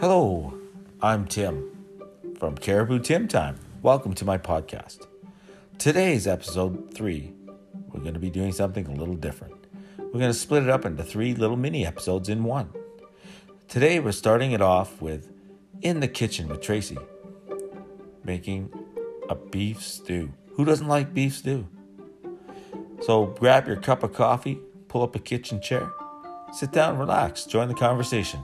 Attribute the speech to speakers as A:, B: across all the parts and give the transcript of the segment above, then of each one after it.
A: Hello, I'm Tim from Caribou Tim Time. Welcome to my podcast. Today's episode three. We're going to be doing something a little different. We're going to split it up into three little mini episodes in one. Today, we're starting it off with In the Kitchen with Tracy, making a beef stew. Who doesn't like beef stew? So grab your cup of coffee, pull up a kitchen chair, sit down, relax, join the conversation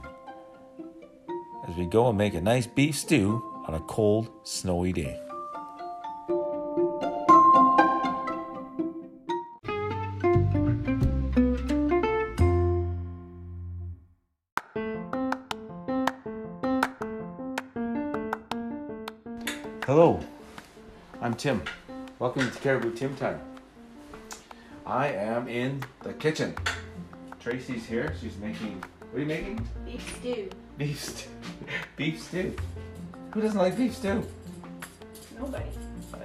A: as we go and make a nice beef stew on a cold, snowy day. Hello, I'm Tim. Welcome to Caribou Tim Time. I am in the kitchen. Tracy's here. She's making. What are you making?
B: Beef stew.
A: Beef stew. beef stew. Who doesn't like beef stew?
B: Nobody.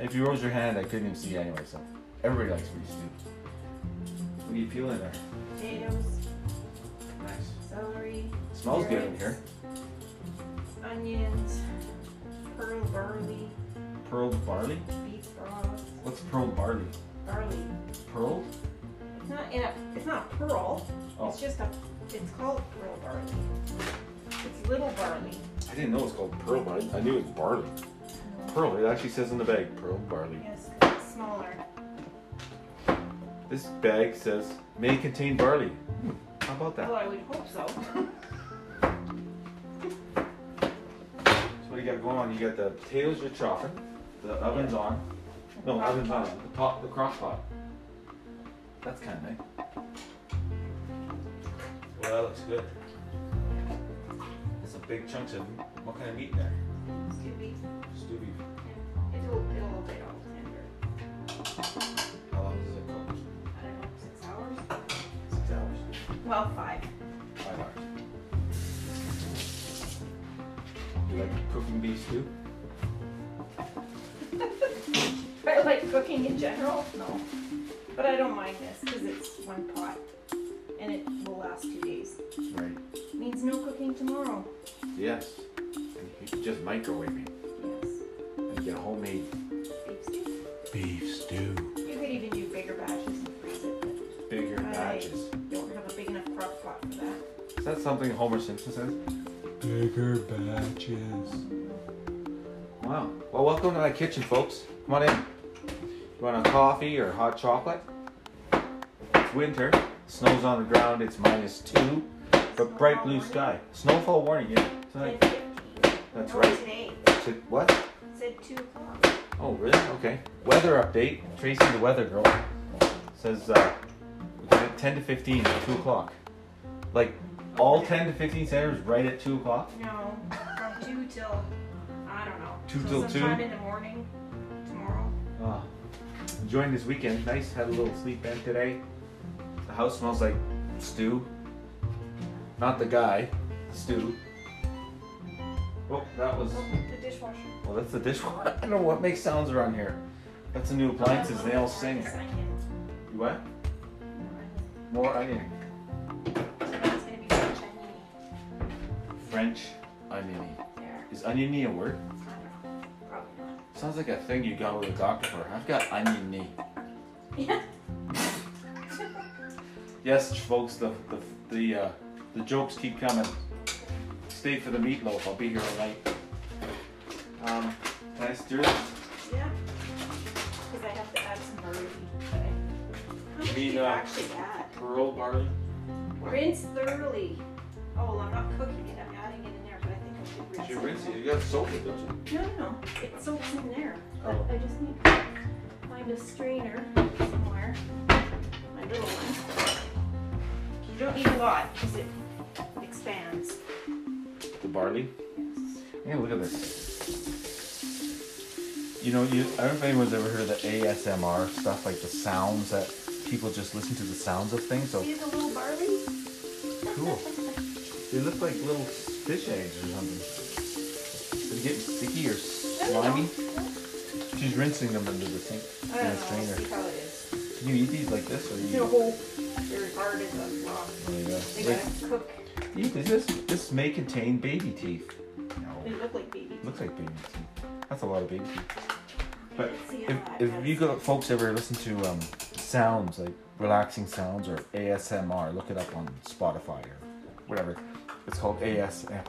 A: If you rose your hand, I couldn't even see you anyway. So everybody likes beef stew. What are you peeling there?
B: Potatoes,
A: Nice.
B: celery,
A: smells good in here.
B: onions, pearl barley,
A: Pearl barley.
B: beef broth,
A: What's pearl barley?
B: barley.
A: Pearl?
B: It's not in a. It's not pearl.
A: Oh.
B: It's just a. It's called pearl barley. It's little barley.
A: I didn't know it was called pearl barley. I knew it was barley. Pearl. It actually says in the bag, pearl barley.
B: Yes, it's smaller.
A: This bag says may contain barley. Hmm, How about that?
B: Well, I would hope so.
A: So what do you got going on? You got the potatoes you're chopping. The oven's on. No, oven's on. The pot, the crock pot. That's kind of nice. Well, that looks good. There's some big chunks of what kind of meat there?
B: Stew beef.
A: Stew beef.
B: and It'll it'll get all tender.
A: How long does it cook?
B: I don't know, six hours.
A: Six hours.
B: Well, five.
A: Five hours. You like cooking beef stew?
B: I like cooking in general, no. But I don't mind this because it's one pot and it will last two days.
A: Right.
B: Means no cooking tomorrow.
A: Yes. And you can just microwave it
B: Yes.
A: and get homemade
B: Beef stew.
A: beef stew.
B: You could even do bigger batches and freeze it, but
A: Bigger
B: I
A: batches.
B: don't have a big enough crock pot for that.
A: Is that something Homer Simpson says? Bigger batches. Wow. Well, welcome to my kitchen, folks. Come on in. You want a coffee or hot chocolate? It's winter. Snow's on the ground. It's minus two, but bright blue sky. Snowfall warning. Yeah. Tonight.
B: 10:15.
A: That's right.
B: today.
A: To- What?
B: It said 2 o'clock.
A: Oh, really? Okay. Weather update. Tracy, the weather girl, says uh, we 10 to 15 at 2 o'clock. Like, all 10 to 15 centers right at 2 o'clock?
B: No, from 2 till, I don't know.
A: Two
B: so
A: till two?
B: sometime in the morning tomorrow.
A: Ah. Enjoying this weekend. Nice. Had a little sleep in today. The house smells like stew. Not the guy, stew. Oh, that was.
B: Oh, the dishwasher.
A: Well, that's the dishwasher. I don't know what makes sounds around here. That's the new appliances. They all sing. You what?
B: More
A: More
B: onion.
A: onion.
B: It's gonna be French onion.
A: French oniony.
B: There.
A: Is oniony a word?
B: I don't know. Probably not.
A: Sounds like a thing you got with a doctor for. I've got oniony.
B: Yeah.
A: Yes, folks, the the the, uh, the jokes keep coming. Stay for the meatloaf. I'll be here all night. Um, can I stir this?
B: Yeah. Because I have to add some barley. but I- How much do
A: mean, uh,
B: actually add?
A: Pearl barley.
B: Rinse thoroughly. Oh, well, I'm not cooking it. I'm adding it in there, but I think I should rinse
A: You
B: it.
A: rinse it. You got soap it, don't you?
B: No, no, no. It soaks in there. But
A: Oh.
B: I just need to find a strainer somewhere. My little one. You don't need a lot because it expands.
A: The barley.
B: Yes.
A: Yeah, look at this. You know, you I don't know if anyone's ever heard of the ASMR stuff, like the sounds that people just listen to the sounds of things. So
B: See the little barley?
A: Cool. they look like little fish eggs or something. Are they getting sticky or slimy? She's rinsing them under the sink
B: I
A: in
B: don't
A: a
B: know.
A: strainer. You eat these like this or you?
B: whole, they're guarded as well.
A: There you go.
B: They gotta cook.
A: eat this. This this may contain baby teeth. No.
B: They look like baby teeth.
A: Looks like baby teeth. That's a lot of baby teeth. But if, if you go, folks ever listen to um, sounds like relaxing sounds or ASMR, look it up on Spotify or whatever. It's called ASM.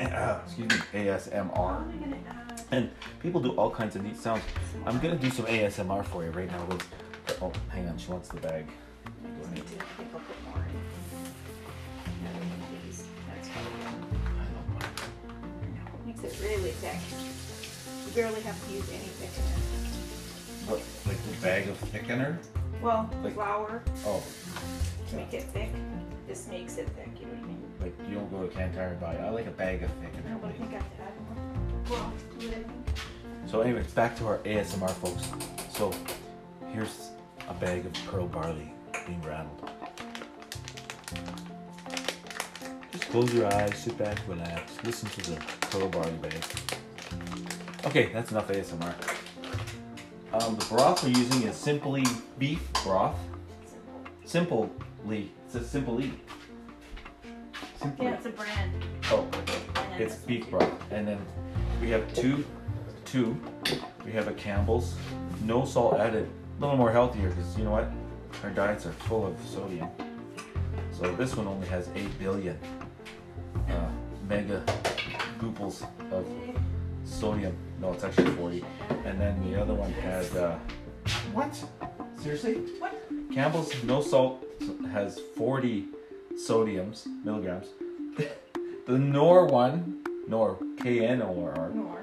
A: Uh, excuse me, ASMR.
B: am I gonna?
A: And people do all kinds of neat sounds. I'm gonna do some ASMR for you right now. Oh, hang on, she wants the bag.
B: I just need to, I'll more in. One of these. That's probably,
A: don't mind.
B: makes it really thick. You barely have to use any thickener.
A: What, like the bag of thickener?
B: Well,
A: Like-
B: flour
A: Oh,
B: to make it thick. This makes it thick, you know what I mean?
A: like you don't go to Cantar and buy. I like a bag of
B: No,
A: thickener.
B: but I think I have to add more. Well, do what I think.
A: So, anyways, back to our ASMR, folks. So, here's a bag of pearl barley being rattled. Just close your eyes, sit back, relax, listen to the pearl barley bag. Okay, that's enough ASMR. Um, the broth we're using is simply beef broth.
B: Simple.
A: Simply, it says simply. Simply.
B: Yeah, it's a brand.
A: Oh, it's beef broth, and then we have two, two. We have a Campbell's, no salt added, a little more healthier because you know what, our diets are full of sodium. So this one only has eight billion uh, mega gooples of sodium. No, it's actually forty. And then the other one has uh, what? Seriously?
B: What?
A: Campbell's no salt has 40 sodiums milligrams. the Knorr one, Knorr K N O R,
B: More.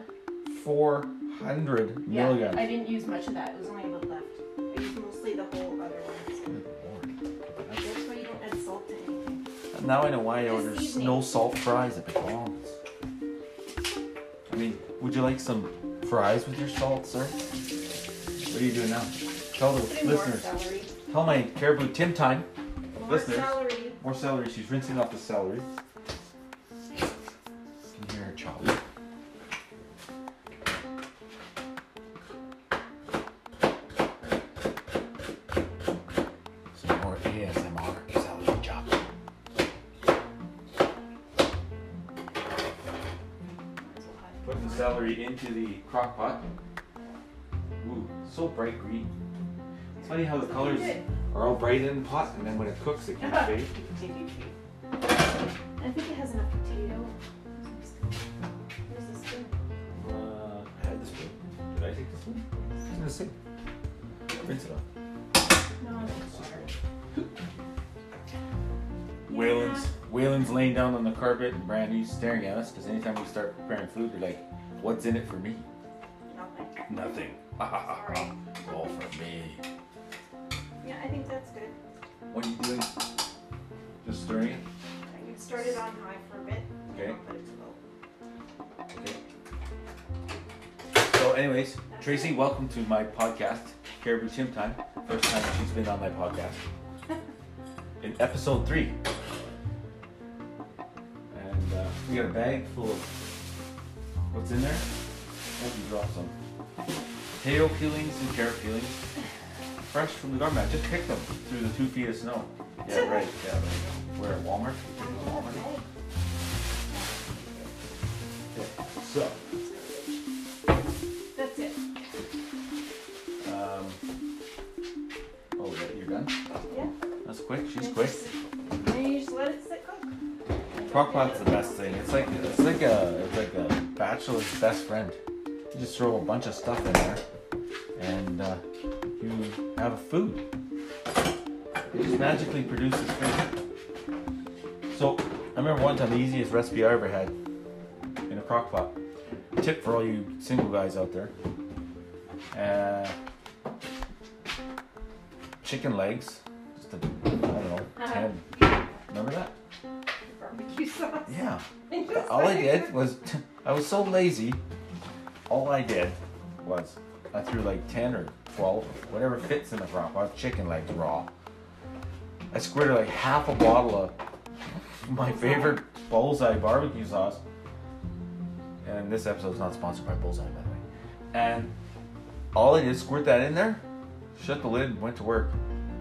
A: 400
B: Yeah,
A: milligrams.
B: I didn't use much of that. It was only a little
A: Now I know why I ordered
B: evening.
A: no salt fries at McDonald's. I mean, would you like some fries with your salt, sir? What are you doing now? Tell the
B: Putting
A: listeners. Tell my Caribou Tim time.
B: More
A: Listeners.
B: celery.
A: More celery. She's rinsing off the celery. Into the crock pot. Ooh, so bright green. It's funny how the colors are all bright in the pot, and then when it cooks, it can fade.
B: Potato. I think it has enough potato. Where's the spoon?
A: Uh, I had the spoon. Did I take the spoon? It's in the sink. Rinse it off.
B: No, it's water.
A: Waylon's, Waylon's laying down on the carpet, and Brandy's staring at us because anytime we start preparing food, they're like, "What's in it for me?"
B: Nothing.
A: Nothing.
B: Sorry.
A: All for me.
B: Yeah, I think that's good.
A: What are you doing? Just stirring it.
B: Can start it on high for a bit.
A: Okay.
B: I'll put it to low.
A: Okay. So, anyways, Tracy, welcome to my podcast, Caribou Tim Time. First time she's been on my podcast. In episode three. And uh, we got a bag full of what's in there? Hope you dropped some. Potato peelings and carrot peelings. Fresh from the garden. I just picked them through the two feet of snow. Yeah, right. Yeah, right. Where at Walmart? You at Walmart? Okay. So,
B: That's it.
A: Um, oh, yeah, you're done?
B: Yeah.
A: That's quick. She's
B: And
A: quick.
B: just- And you just let it sit cook.
A: Crock pot's the best thing. It's like it's like a it's like a bachelor's best friend. You just throw a bunch of stuff in there, and uh, you have a food. It just magically produces food. So I remember one time the easiest recipe I ever had in a crock pot. Tip for all you single guys out there. Uh, chicken legs. Just a, I don't know, ten. Remember that?
B: Barbecue sauce.
A: Yeah. All I did was, I was so lazy. All I did was, I threw like 10 or 12, whatever fits in the crock pot, chicken legs raw. I squirted like half a bottle of my favorite bullseye barbecue sauce. And this episode's not sponsored by Bullseye, by the way. And all I did, squirt that in there, shut the lid, and went to work.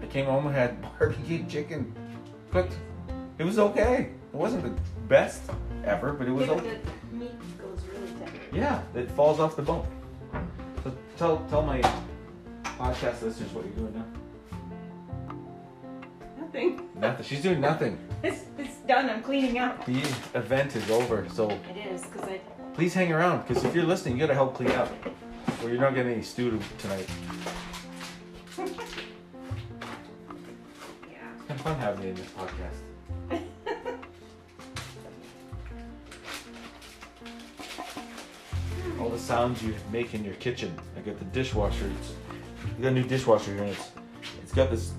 A: I came home and had barbecue chicken cooked. It was okay. It wasn't the best ever, but it was okay. Yeah, it falls off the bone. So tell tell my podcast listeners what you're doing now.
B: Nothing.
A: Nothing. She's doing nothing.
B: It's, it's done. I'm cleaning up.
A: The event is over, so
B: It is because I.
A: please hang around because if you're listening, you gotta help clean up, or you're not getting any stew tonight.
B: Yeah.
A: It's kind of fun having you in this podcast. Sounds you make in your kitchen. I got the dishwasher. It's, I got a new dishwasher here. And it's it's got this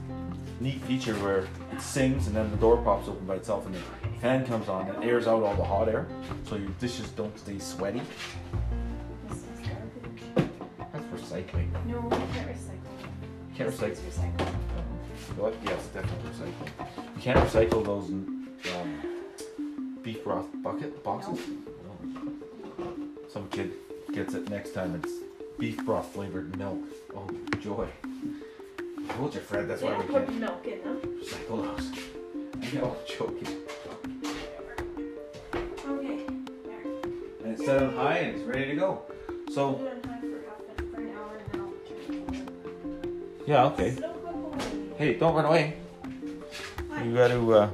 A: neat feature where it sings and then the door pops open by itself and the fan comes on and airs out all the hot air, so your dishes don't stay sweaty.
B: This is garbage.
A: That's recycling.
B: No, I can't recycle.
A: You can't recycle. Yes, definitely recycle. You can't recycle those um, beef broth bucket boxes. No. Some kid gets it next time. It's beef broth flavored milk. Oh joy! I told you, Fred. That's why we
B: put
A: can't
B: milk in them.
A: recycle those. I know, joking.
B: Okay. There.
A: And it's set on high and it's ready to go.
B: Put
A: So
B: it on high for half an, for an hour and then I'll turn it
A: yeah, okay.
B: Slow cook away.
A: Hey, don't run away. You got to. Uh,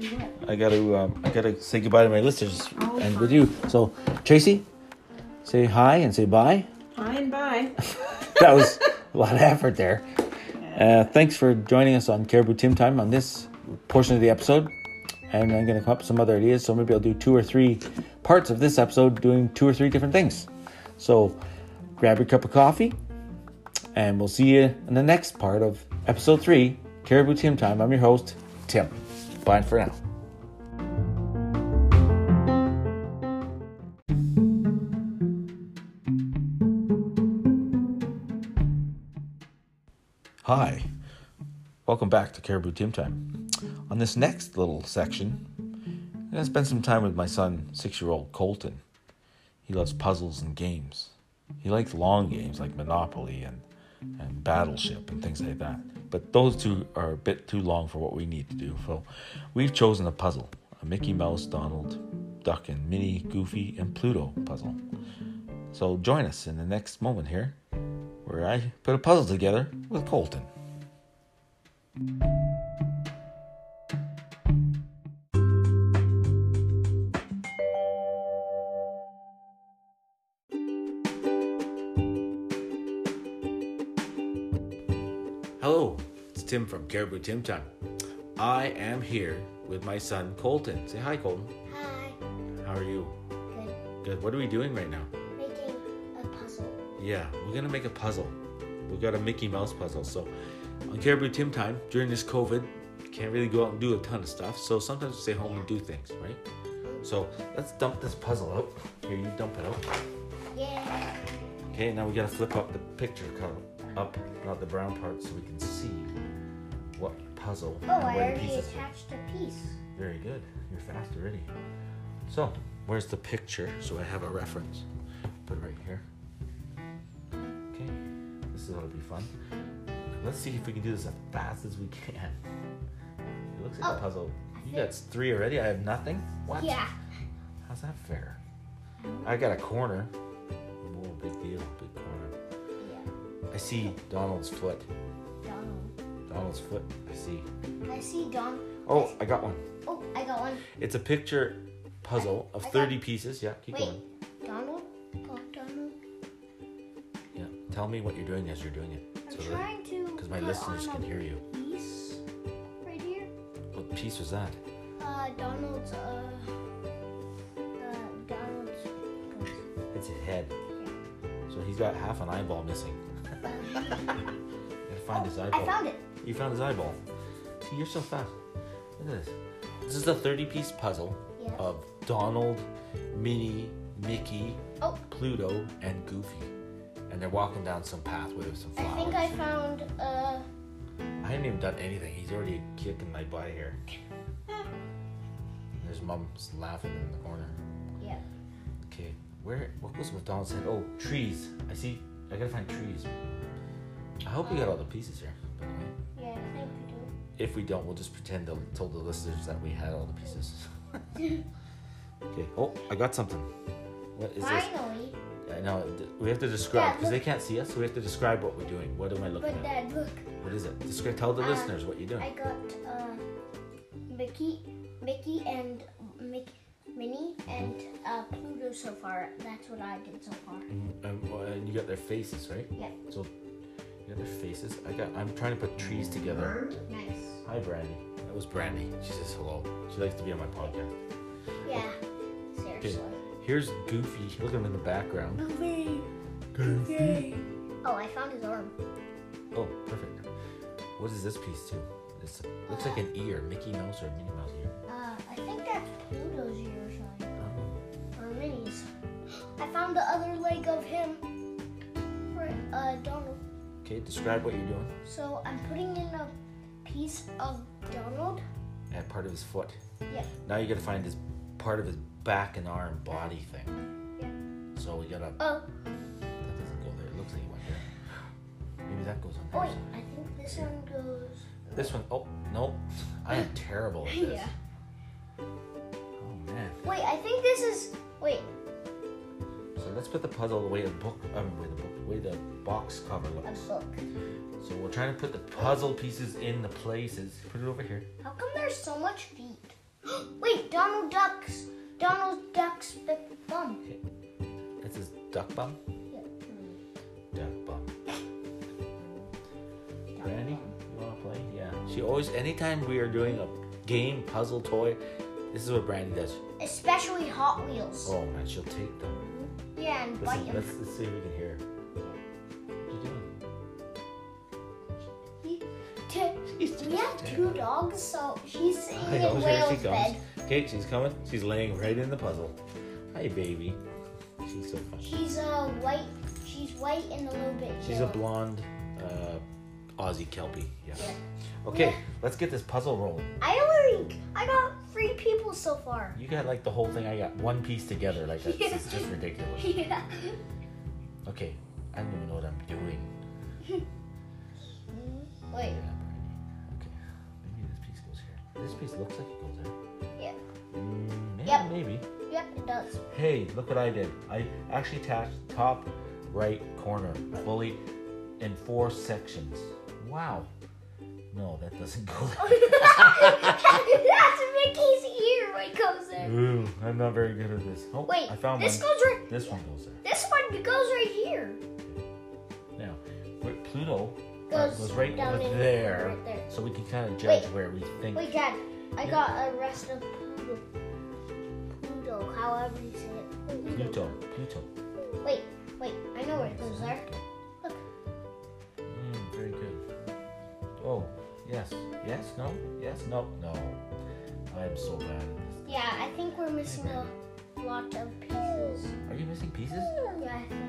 B: What?
A: I got to. Um, I got to say goodbye to my listeners
B: Oh,
A: and with you. So Tracy, say hi and say bye.
B: Hi and bye.
A: that was a lot of effort there. Uh, thanks for joining us on Caribou Tim Time on this portion of the episode. And I'm going to come up with some other ideas. So maybe I'll do two or three parts of this episode doing two or three different things. So grab your cup of coffee and we'll see you in the next part of episode three, Caribou Tim Time. I'm your host, Tim. Bye for now. Hi, welcome back to Caribou Tim Time. On this next little section, I'm going to spend some time with my son, six year old Colton. He loves puzzles and games. He likes long games like Monopoly and, and Battleship and things like that. But those two are a bit too long for what we need to do. So we've chosen a puzzle a Mickey Mouse, Donald, Duck, and Minnie, Goofy, and Pluto puzzle. So join us in the next moment here where I put a puzzle together with Colton. Hello, it's Tim from Caribou Tim Time. I am here with my son Colton. Say hi, Colton.
C: Hi.
A: How are you?
C: Good.
A: Good. What are we doing right now?
C: Making a puzzle.
A: Yeah, we're gonna make a puzzle. We've got a Mickey Mouse puzzle. So on Caribou Tim Time during this COVID, can't really go out and do a ton of stuff. So sometimes we stay home and do things, right? So let's dump this puzzle out. Here, you dump it out.
C: Yeah.
A: Okay, now we gotta flip up the picture color up, not the brown part, so we can see what puzzle
C: Oh, I already attached a piece.
A: Very good. You're fast already. So, where's the picture? So I have a reference. Put it right here. Is gonna be fun. Let's see if we can do this as fast as we can. It looks like a
C: Oh,
A: puzzle. You got three already. I have nothing. What?
C: Yeah.
A: How's that fair? I got a corner. Whoa, big deal, big corner.
C: Yeah.
A: I see Donald's foot.
C: Donald.
A: Donald's foot. I see.
C: I see Don.
A: Oh, I got one.
C: Oh, I got one.
A: It's a picture puzzle of
C: I got-
A: 30 pieces. Yeah, keep
C: Wait.
A: going. Tell me what you're doing as you're doing it.
C: I'm
A: So
C: trying to.
A: 'cause my listeners can hear you.
C: Piece right here.
A: what piece was that?
C: Uh, Donald's. Uh. Uh, Donald's.
A: It's a head. So he's got half an eyeball missing. Gotta find his
C: Oh, I
A: eyeball.
C: found it.
A: You found his eyeball. See, you're so fast. Look at this. This is a 30 piece puzzle
C: Yeah.
A: of Donald, Minnie, Mickey,
C: Oh.
A: Pluto, and Goofy. And they're walking down some path with some flowers.
C: I think I found. Uh.
A: I haven't even done anything. He's already kicking my butt here. There's mom's laughing in the corner.
C: Yeah.
A: Okay, where? What goes with Donald's head? Oh, trees. I see. I gotta find trees. I hope we got all the pieces here. By the way,
C: Yeah, I think we do.
A: if we don't, we'll just pretend to told the listeners that we had all the pieces. okay. Oh, I got something. What is this?
C: Finally.
A: I know. We have to describe because they can't see us, so we have to describe what we're doing. What am I looking
C: But
A: at?
C: Dad, look.
A: What is it? Describe. Tell the
C: Uh,
A: listeners what you're doing.
C: I got uh, Mickey, Mickey and Mickey, Minnie and uh, Pluto so far. That's what I did so far.
A: Mm, well, and you got their faces, right?
C: Yeah.
A: So you got their faces. I got. I'm trying to put trees together.
C: Nice.
A: Hi, Brandy. That was Brandy. She says hello. She likes to be on my podcast.
C: Yeah. Seriously.
A: Here's Goofy. Look at him in the background.
C: Goofy.
A: Goofy.
C: Oh, I found his arm.
A: Oh, perfect. What is this piece too? This looks like an ear, Mickey Mouse or Minnie Mouse ear.
C: Uh, I think that's Pluto's ear or something.
A: Um,
C: Or Minnie's. I found the other leg of him for uh, Donald.
A: okay, describe what you're doing.
C: So I'm putting in a piece of Donald.
A: And part of his foot.
C: Yeah.
A: Now you gotta find his part of his back and arm body thing.
C: Yeah.
A: So we gotta.
C: Oh,
A: That doesn't go there. It looks like it went there. Maybe that goes on
C: oh
A: there.
C: wait, I think this one goes.
A: This one, oh, no. I am terrible at this.
C: Yeah.
A: Oh, man.
C: Wait, I think this is. Wait,
A: So let's put the puzzle the way the book, um, way the book, way the box cover looks.
C: a book.
A: So we're trying to put the puzzle pieces in the places. Put it over here.
C: How come there's so much feet? wait, Donald Duck's. Donald Duck's big bum.
A: This is duck bum.
C: Yeah.
A: Duck bum. Brandy, you wanna play? Yeah. She always, anytime we are doing a game, puzzle, toy, this is what Brandy does.
C: Especially Hot Wheels.
A: Oh man, she'll take them.
C: Yeah, and bite him.
A: let's, let's see if we can hear. her. What you doing?
C: T- we have two dogs, so she's sitting
A: I know,
C: in Whale's bed.
A: Okay, she's coming. She's laying right in the puzzle. Hi, baby. She's so fun.
C: She's uh white. She's white and a little bit.
A: She's a blonde uh, Aussie Kelpie. Yeah.
C: Yeah.
A: Okay,
C: Yeah.
A: let's get this puzzle rolling.
C: I already. I got three people so far.
A: You got like the whole thing. I got one piece together. Like that's
C: Yeah.
A: just ridiculous.
C: yeah.
A: Okay, I don't even know what I'm doing.
C: Wait.
A: Yeah, Okay, maybe this piece goes here. This piece looks like it goes there.
C: Yep.
A: maybe.
C: Yep, it does.
A: Hey, look what I did. I actually attached top right corner fully in four sections. Wow. No, that doesn't go
C: That's Mickey's ear when it goes there.
A: Ooh, I'm not very good at this. Oh,
C: Wait,
A: I found
C: this
A: one.
C: goes right.
A: This one goes there.
C: This one goes right here.
A: Now, where Pluto uh,
C: Goes,
A: goes right
C: down
A: over
C: in-
A: there,
C: Right there.
A: so we can kind of judge
C: Wait.
A: where we think.
C: Wait, Dad. I
A: Yeah.
C: got a rest of Pluto. Pluto, however you say it.
A: Pluto, Pluto.
C: Wait, wait. I know where it goes there. Look.
A: Mm, very good. Oh, yes, yes, no, yes, no, no. I'm so bad.
C: Yeah, I think we're missing a lot of pieces.
A: Are you missing pieces?
C: Yeah, I think.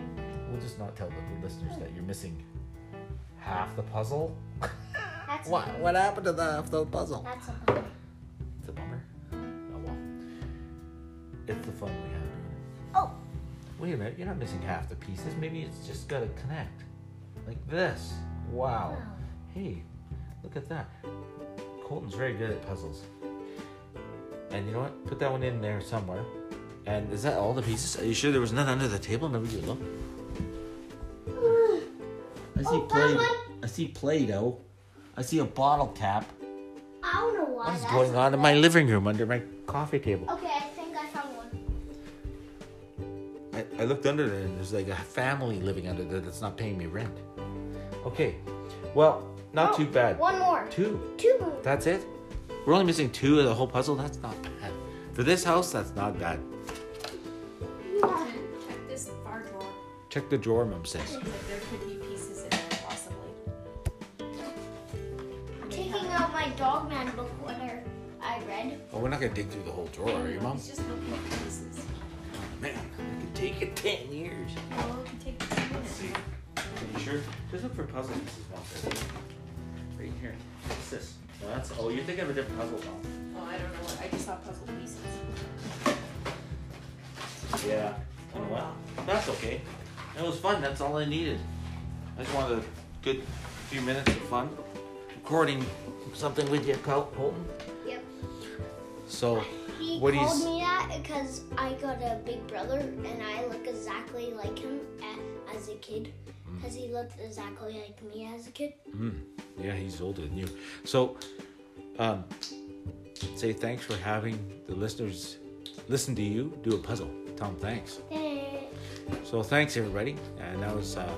A: We'll just not tell the listeners that you're missing half the puzzle.
C: That's
A: What? What happened to the half the puzzle?
C: That's a bummer.
A: It's the fun we have.
C: Oh,
A: Wait a minute, you're not missing half the pieces. Maybe it's just got to connect. Like this. Wow.
C: wow.
A: Hey, look at that. Colton's very good at puzzles. And you know what? Put that one in there somewhere. And is that all the pieces? Are you sure there was none under the table? Maybe you look. I see
C: Oh,
A: play. I see Play-Doh. I see a bottle cap.
C: I don't know why.
A: What is going on in my living room under my coffee table?
C: Okay, I, I
A: looked under there and there's like a family living under there that's not paying me rent. Okay, well, not
C: Oh,
A: too bad.
C: One more.
A: Two.
C: Two more.
A: That's it? We're only missing two of the whole puzzle? That's not bad. For this house, that's not bad.
B: Check this far drawer.
A: Check the drawer, Mom says.
B: Seems like there could be pieces in there, possibly.
C: Taking out my Dogman book what I- I read.
A: Oh, we're not gonna dig through the whole drawer, are you, Mom?
B: It's just looking at pieces.
A: Oh, man, it could take it 10 years.
B: Well, we can take the two minutes.
A: see. Are you sure? Just look for puzzle pieces, Mom says. Right here. What's this? No, that's, oh, you're thinking of a different puzzle, Mom.
B: Oh, I don't know what. I just saw puzzle pieces.
A: Yeah. Oh, well, that's okay. It was fun. That's all I needed. I just wanted a good few minutes of fun recording something with you, Col- Colton.
C: Yep.
A: So,
C: He
A: What
C: called me that because I got a big brother and I look exactly like him as a kid.
A: Mm.
C: Because he looked exactly like me as a kid.
A: Yeah, he's older than you. So, um, say thanks for having the listeners listen to you do a puzzle. Tell them thanks.
C: Eh,
A: So thanks everybody, and that was uh,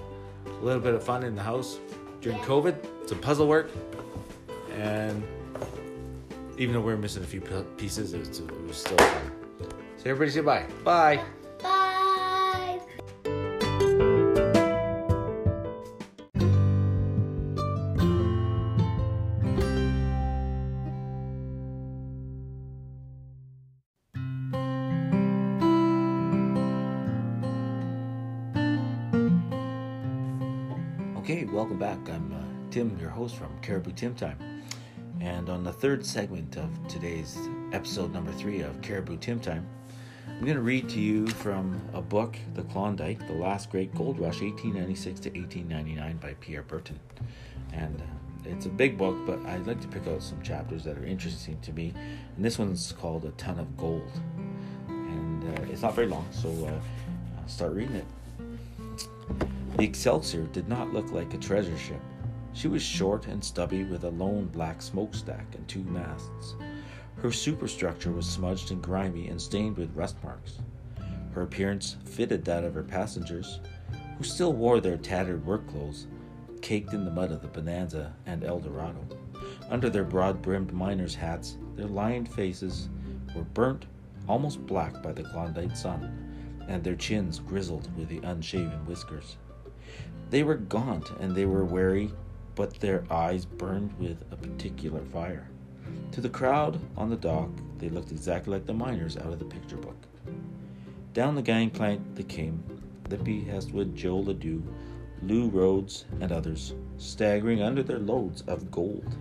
A: a little bit of fun in the house during
C: Yeah.
A: COVID. Some puzzle work, and even though we are missing a few pieces, it was, it was still fun. So everybody say bye. Bye.
C: Bye.
A: Okay, welcome back. I'm uh, Tim, your host from Caribou Tim Time. And on the third segment of today's episode number three of Caribou Tim Time, I'm going to read to you from a book, The Klondike, The Last Great Gold Rush, 1896 to 1899 by Pierre Berton. And uh, it's a big book, but I'd like to pick out some chapters that are interesting to me. And this one's called A Ton of Gold. And uh, it's not very long, so uh, I'll start reading it. The Excelsior did not look like a treasure ship. She was short and stubby with a lone black smokestack and two masts. Her superstructure was smudged and grimy and stained with rust marks. Her appearance fitted that of her passengers, who still wore their tattered work clothes, caked in the mud of the Bonanza and El Dorado. Under their broad brimmed miners' hats, their lined faces were burnt almost black by the Klondike sun, and their chins grizzled with the unshaven whiskers. They were gaunt and they were wary, but their eyes burned with a particular fire. To the crowd on the dock, they looked exactly like the miners out of the picture book. Down the gangplank they came Lippy, Hestwood, Joe Ladue, Lou Rhodes, and others, staggering under their loads of gold.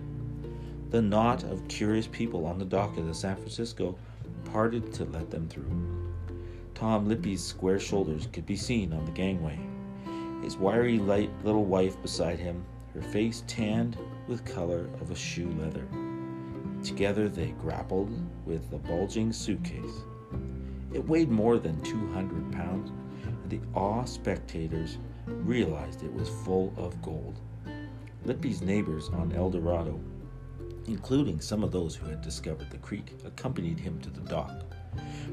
A: The knot of curious people on the dock of the San Francisco parted to let them through. Tom Lippy's square shoulders could be seen on the gangway his wiry light little wife beside him, her face tanned with color of a shoe leather. Together they grappled with the bulging suitcase. It weighed more than 200 pounds, and the awe spectators realized it was full of gold. Lippy's neighbors on El Dorado, including some of those who had discovered the creek, accompanied him to the dock.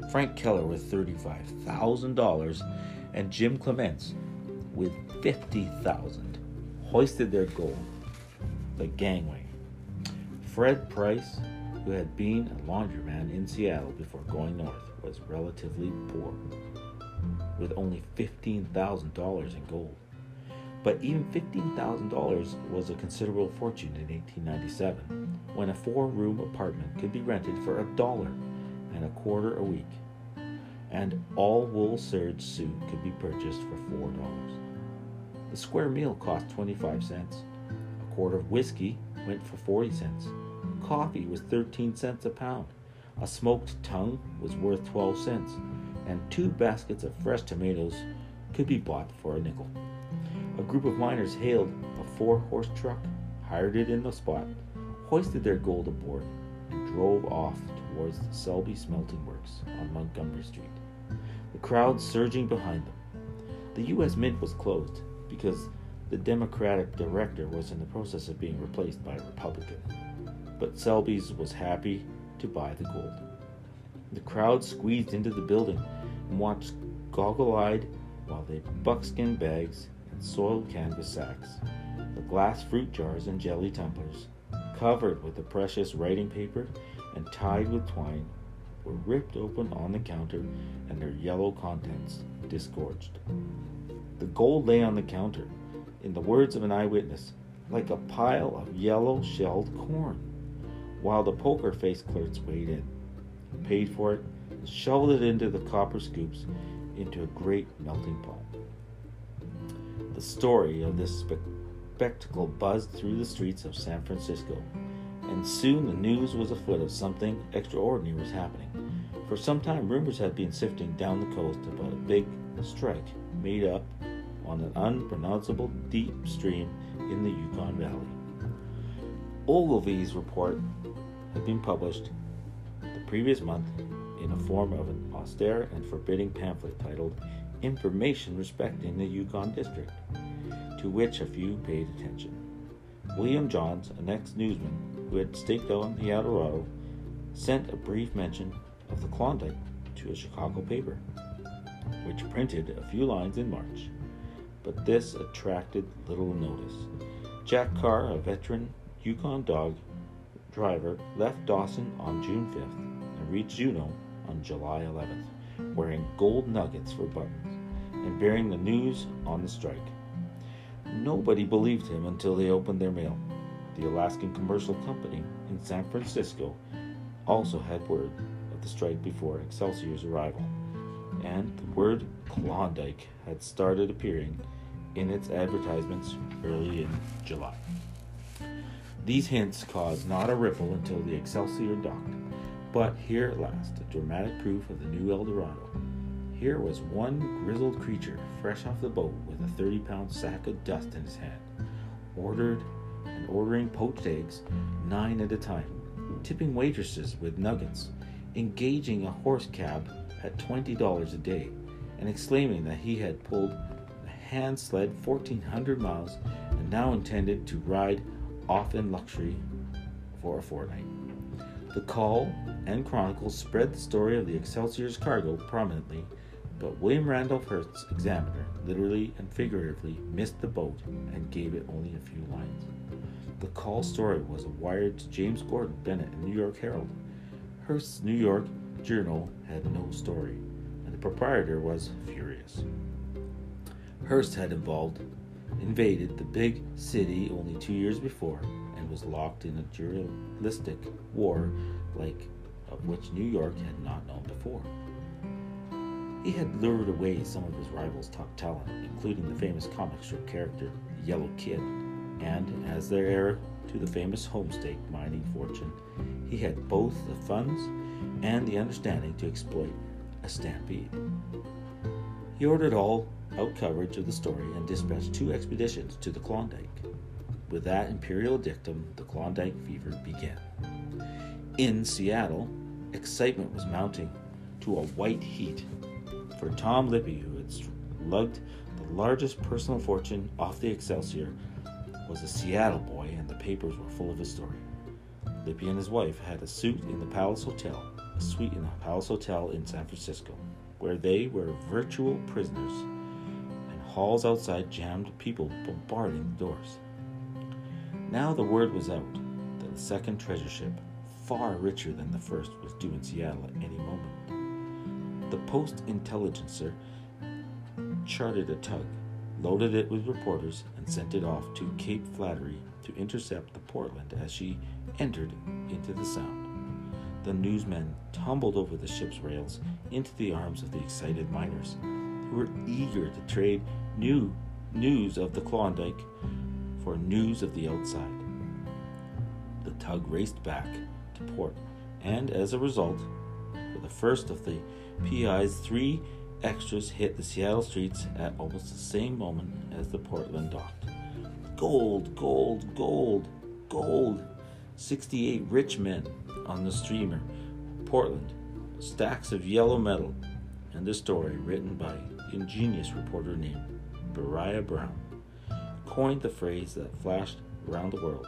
A: Frank Keller with $35,000 and Jim Clements with 50,000 hoisted their gold the gangway. Fred Price, who had been a laundryman in Seattle before going north, was relatively poor, with only $15,000 in gold. But even $15,000 was a considerable fortune in 1897, when a four room apartment could be rented for a dollar and a quarter a week, and all wool serge suit could be purchased for four dollars. The square meal cost 25 cents. A quart of whiskey went for 40 cents. Coffee was 13 cents a pound. A smoked tongue was worth 12 cents. And two baskets of fresh tomatoes could be bought for a nickel. A group of miners hailed a four horse truck, hired it in the spot, hoisted their gold aboard, and drove off towards the Selby Smelting Works on Montgomery Street. The crowd surging behind them. The U.S. Mint was closed because the Democratic director was in the process of being replaced by a Republican. But Selby's was happy to buy the gold. The crowd squeezed into the building and watched goggle eyed while they buckskin bags and soiled canvas sacks, the glass fruit jars and jelly tumblers, covered with the precious writing paper and tied with twine, were ripped open on the counter and their yellow contents disgorged. The gold lay on the counter, in the words of an eyewitness, like a pile of yellow shelled corn, while the poker faced clerks weighed in, paid for it, and shoveled it into the copper scoops into a great melting pot. The story of this spe- spectacle buzzed through the streets of San Francisco, and soon the news was afoot of something extraordinary was happening. For some time, rumors had been sifting down the coast about a big strike made up on an unpronounceable deep stream in the Yukon Valley. Ogilvie's report had been published the previous month in the form of an austere and forbidding pamphlet titled Information Respecting the Yukon District, to which a few paid attention. William Johns, an ex newsman who had staked out on the Eldorado, sent a brief mention of the Klondike to a Chicago paper, which printed a few lines in March. But this attracted little notice. Jack Carr, a veteran Yukon dog driver, left Dawson on June 5th and reached Juneau on July 11th, wearing gold nuggets for buttons and bearing the news on the strike. Nobody believed him until they opened their mail. The Alaskan Commercial Company in San Francisco also had word of the strike before Excelsior's arrival, and the word Klondike had started appearing in its advertisements early in July. These hints caused not a ripple until the Excelsior docked, but here at last, a dramatic proof of the new El Dorado. Here was one grizzled creature fresh off the boat with a 30 pound sack of dust in his hand, ordered and ordering poached eggs, nine at a time, tipping waitresses with nuggets, engaging a horse cab at $20 a day, and exclaiming that he had pulled a hand sled 1,400 miles and now intended to ride off in luxury for a fortnight. The Call and Chronicles spread the story of the Excelsior's cargo prominently, but William Randolph Hearst's examiner literally and figuratively missed the boat and gave it only a few lines. The Call story was wired to James Gordon Bennett in New York Herald. Hearst's New York journal had no story, and the proprietor was furious. Hearst had involved invaded the big city only two years before and was locked in a journalistic war like of which New York had not known before. He had lured away some of his rivals' top talent, including the famous comic strip character Yellow Kid, and as their heir to the famous homestake mining fortune, he had both the funds and the understanding to exploit a stampede. He ordered all out coverage of the story and dispatched two expeditions to the Klondike. With that imperial dictum, the Klondike fever began. In Seattle, excitement was mounting to a white heat for Tom Lippy, who had lugged the largest personal fortune off the Excelsior, was a Seattle boy, and the papers were full of his story. Lippy and his wife had a suite in the Palace Hotel, suite in the Palace Hotel in San Francisco, where they were virtual prisoners, and halls outside jammed people bombarding the doors. Now the word was out that the second treasure ship, far richer than the first, was due in Seattle at any moment. The Post Intelligencer chartered a tug, loaded it with reporters, and sent it off to Cape Flattery to intercept the Portland as she entered into the Sound. The newsmen tumbled over the ship's rails into the arms of the excited miners, who were eager to trade new news of the Klondike for news of the outside. The tug raced back to port, and as a result, for the first of the PI's three extras hit the Seattle streets at almost the same moment as the Portland docked. Gold, gold, gold, gold. 68 rich men on the steamer, Portland, stacks of yellow metal, and the story written by ingenious reporter named Beriah Brown coined the phrase that flashed around the world.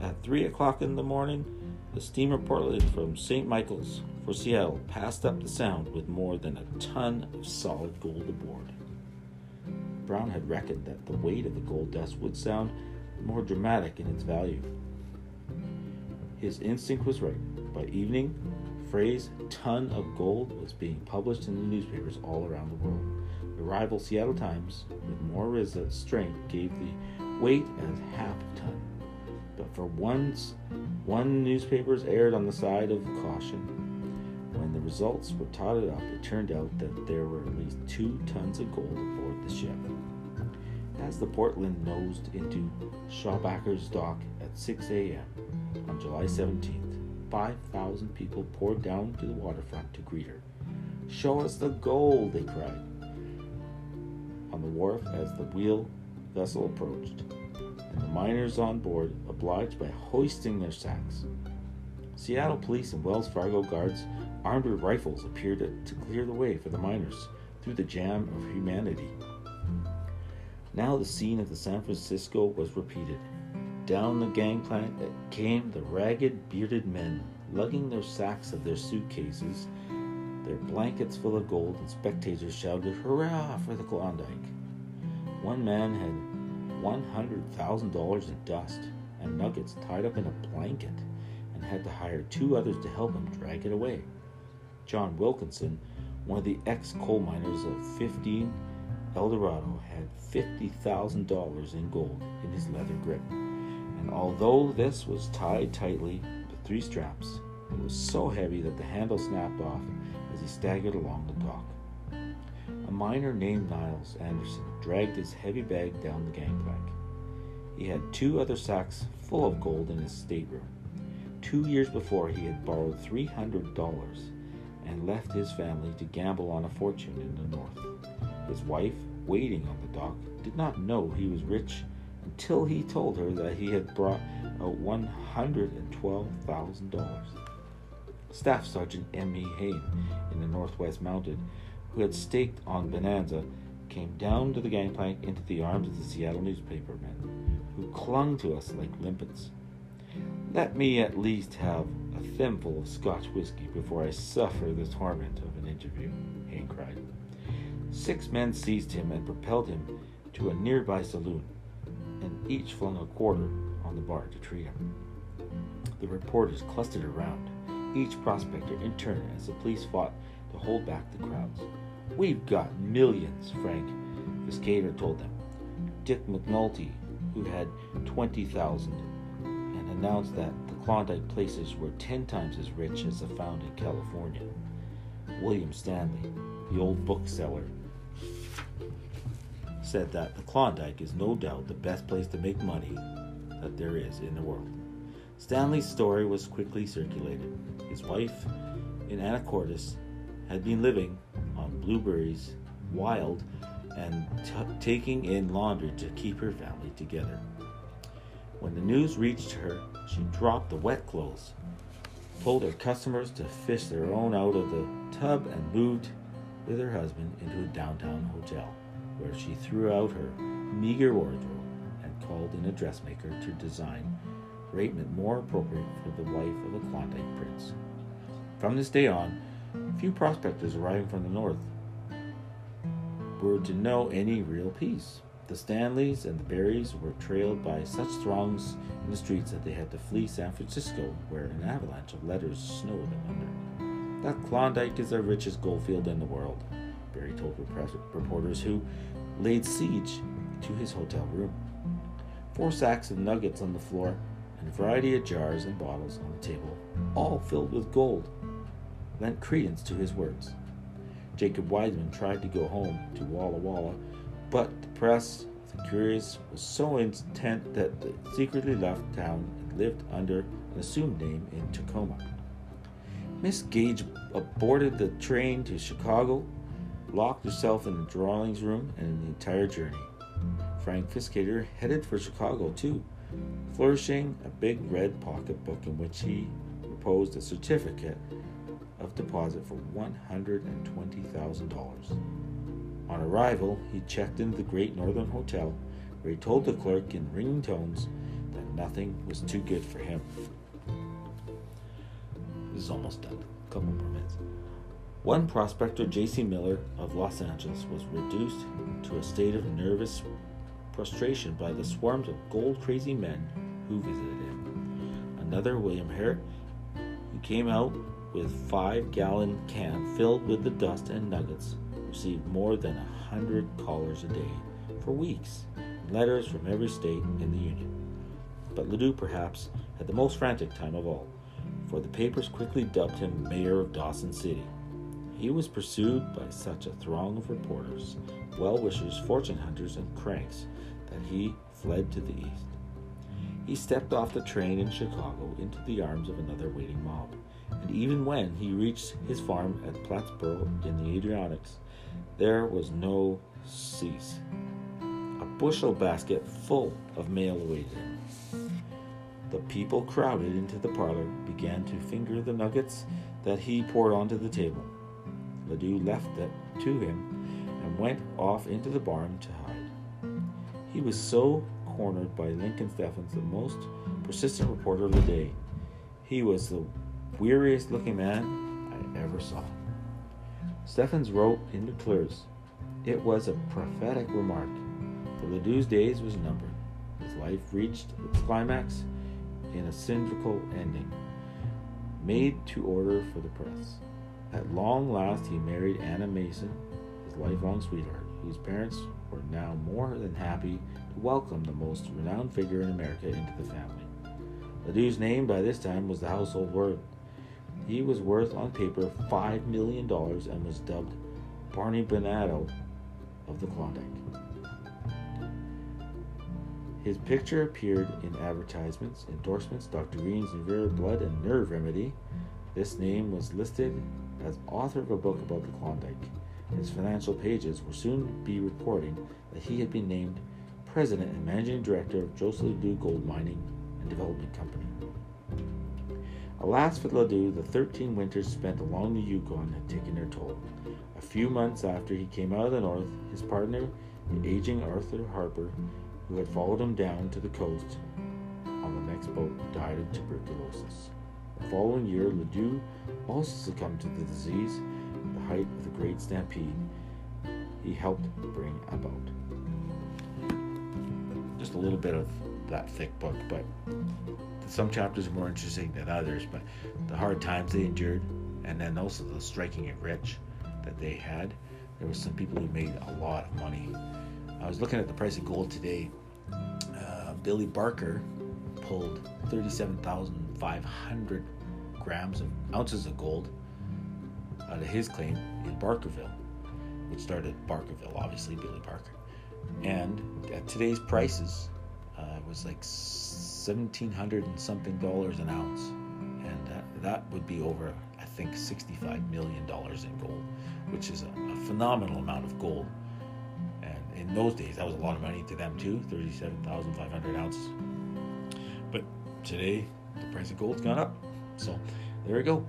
A: At 3 o'clock in the morning, the steamer Portland from St. Michael's for Seattle passed up the sound with more than a ton of solid gold aboard. Brown had reckoned that the weight of the gold dust would sound more dramatic in its value. His instinct was right. By evening, phrase ton of gold was being published in the newspapers all around the world. The rival Seattle Times, with more strength, gave the weight as half a ton. But for once, one newspapers erred on the side of caution. When the results were totted up, it turned out that there were at least two tons of gold aboard the ship. As the Portland nosed into Schwabacher's dock at 6 a.m. on July 17th, 5,000 people poured down to the waterfront to greet her. Show us the gold, they cried on the wharf as the wheel vessel approached, and the miners on board obliged by hoisting their sacks. Seattle police and Wells Fargo guards armed with rifles, appeared to clear the way for the miners through the jam of humanity. Now the scene of the San Francisco was repeated. Down the gangplank came the ragged, bearded men, lugging their sacks of their suitcases, their blankets full of gold, and spectators shouted, Hurrah for the Klondike! One man had $100,000 in dust and nuggets tied up in a blanket and had to hire two others to help him drag it away. John Wilkinson, one of the ex coal miners of 15 El Dorado, had $50,000 in gold in his leather grip. And although this was tied tightly with three straps, it was so heavy that the handle snapped off as he staggered along the dock. A miner named Niles Anderson dragged his heavy bag down the gangplank. He had two other sacks full of gold in his stateroom. Two years before, he had borrowed $300 and left his family to gamble on a fortune in the north. His wife, waiting on the dock, did not know he was rich until he told her that he had brought uh, out $112,000. Staff Sergeant M.E. Hayne in the Northwest Mounted, who had staked on Bonanza, came down to the gangplank into the arms of the Seattle newspapermen, who clung to us like limpets. Let me at least have a thimble of Scotch whiskey before I suffer the torment of an interview, Hayne cried. Six men seized him and propelled him to a nearby saloon, and each flung a quarter on the bar to him. The reporters clustered around, each prospector in turn as the police fought to hold back the crowds. We've got millions, Frank Phiscator told them. Dick McNulty, who had 20,000, and announced that the Klondike places were 10 times as rich as the found in California. William Stanley, the old bookseller, said that the Klondike is no doubt the best place to make money that there is in the world. Stanley's story was quickly circulated. His wife, in Anacortes, had been living on blueberries, wild, and t- taking in laundry to keep her family together. When the news reached her, she dropped the wet clothes, told her customers to fish their own out of the tub, and moved with her husband into a downtown hotel where she threw out her meager wardrobe and called in a dressmaker to design raiment more appropriate for the wife of a Klondike prince. From this day on, few prospectors arriving from the north were to know any real peace. The Stanleys and the Berries were trailed by such throngs in the streets that they had to flee San Francisco, where an avalanche of letters snowed them under. That Klondike is the richest goldfield in the world, Berry told reporters who laid siege to his hotel room. Four sacks of nuggets on the floor and a variety of jars and bottles on the table, all filled with gold, lent credence to his words. Jacob Wiseman tried to go home to Walla Walla, but the press, the curious, was so intent that they secretly left town and lived under an assumed name in Tacoma. Miss Gage boarded the train to Chicago, locked herself in the drawings room and the entire journey. Frank Phiscator headed for Chicago too, flourishing a big red pocketbook in which he proposed a certificate of deposit for $120,000. On arrival, he checked into the Great Northern Hotel, where he told the clerk in ringing tones that nothing was too good for him. This is almost done. A couple more minutes. One prospector, J.C. Miller of Los Angeles, was reduced to a state of nervous prostration by the swarms of gold crazy men who visited him. Another, William Hare, who came out with five gallon can filled with the dust and nuggets, received more than a hundred callers a day for weeks, letters from every state in the Union. But Ladue, perhaps, had the most frantic time of all, for the papers quickly dubbed him mayor of Dawson City. He was pursued by such a throng of reporters, well wishers, fortune hunters, and cranks that he fled to the east. He stepped off the train in Chicago into the arms of another waiting mob and even when he reached his farm at Plattsburgh in the Adirondack, there was no cease. A bushel basket full of mail awaited him. The people crowded into the parlor began to finger the nuggets that he poured onto the table. Ladue left it to him and went off into the barn to hide. He was so cornered by Lincoln Steffens, the most persistent reporter of the day. He was the weariest looking man I ever saw. Steffens wrote in Declares, it was a prophetic remark, for Ladue's days was numbered. His life reached its climax in a Cinderella ending, made to order for the press. At long last, he married Anna Mason, his lifelong sweetheart, whose parents were now more than happy to welcome the most renowned figure in America into the family. Ladue's name by this time was the household word. He was worth on paper $5 million and was dubbed Barney Barnato of the Klondike. His picture appeared in advertisements, endorsements, Dr. Green's Rare Blood and Nerve Remedy. This name was listed as author of a book about the Klondike. His financial pages will soon be reporting that he had been named president and managing director of Joseph Ladue Gold Mining and Development Company. Alas for Ladue, the 13 winters spent along the Yukon had taken their toll. A few months after he came out of the north, his partner, the aging Arthur Harper, who had followed him down to the coast on the next boat, died of tuberculosis. The following year, Ladue also succumbed to the disease at the height of the Great Stampede he helped bring about. Just a little bit of that thick book, but some chapters are more interesting than others. But the hard times they endured, and then also the striking it rich that they had. There were some people who made a lot of money. I was looking at the price of gold today. Uh, Billy Barker pulled 37,500 grams of ounces of gold out of his claim in Barkerville, which started Barkerville, obviously Billy Barker. And at today's prices, uh, it was like 1,700 and something dollars an ounce, and that, that would be over, I think, 65 million dollars in gold, which is a, a phenomenal amount of gold. And in those days, that was a lot of money to them too, 37,500 ounces. But today, the price of gold's gone up. So there we go.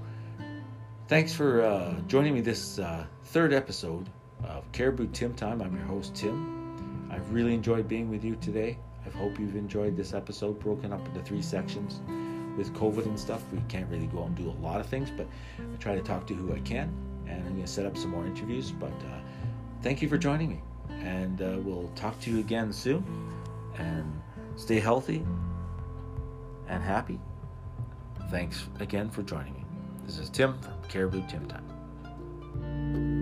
A: Thanks for uh, joining me this uh, third episode of Caribou Tim Time. I'm your host, Tim. I've really enjoyed being with you today. I hope you've enjoyed this episode broken up into three sections. With COVID and stuff, we can't really go and do a lot of things, but I try to talk to who I can, and I'm going to set up some more interviews. But uh, thank you for joining me, and uh, we'll talk to you again soon. And stay healthy and happy. Thanks again for joining me. This is Tim from Caribou Tim Time.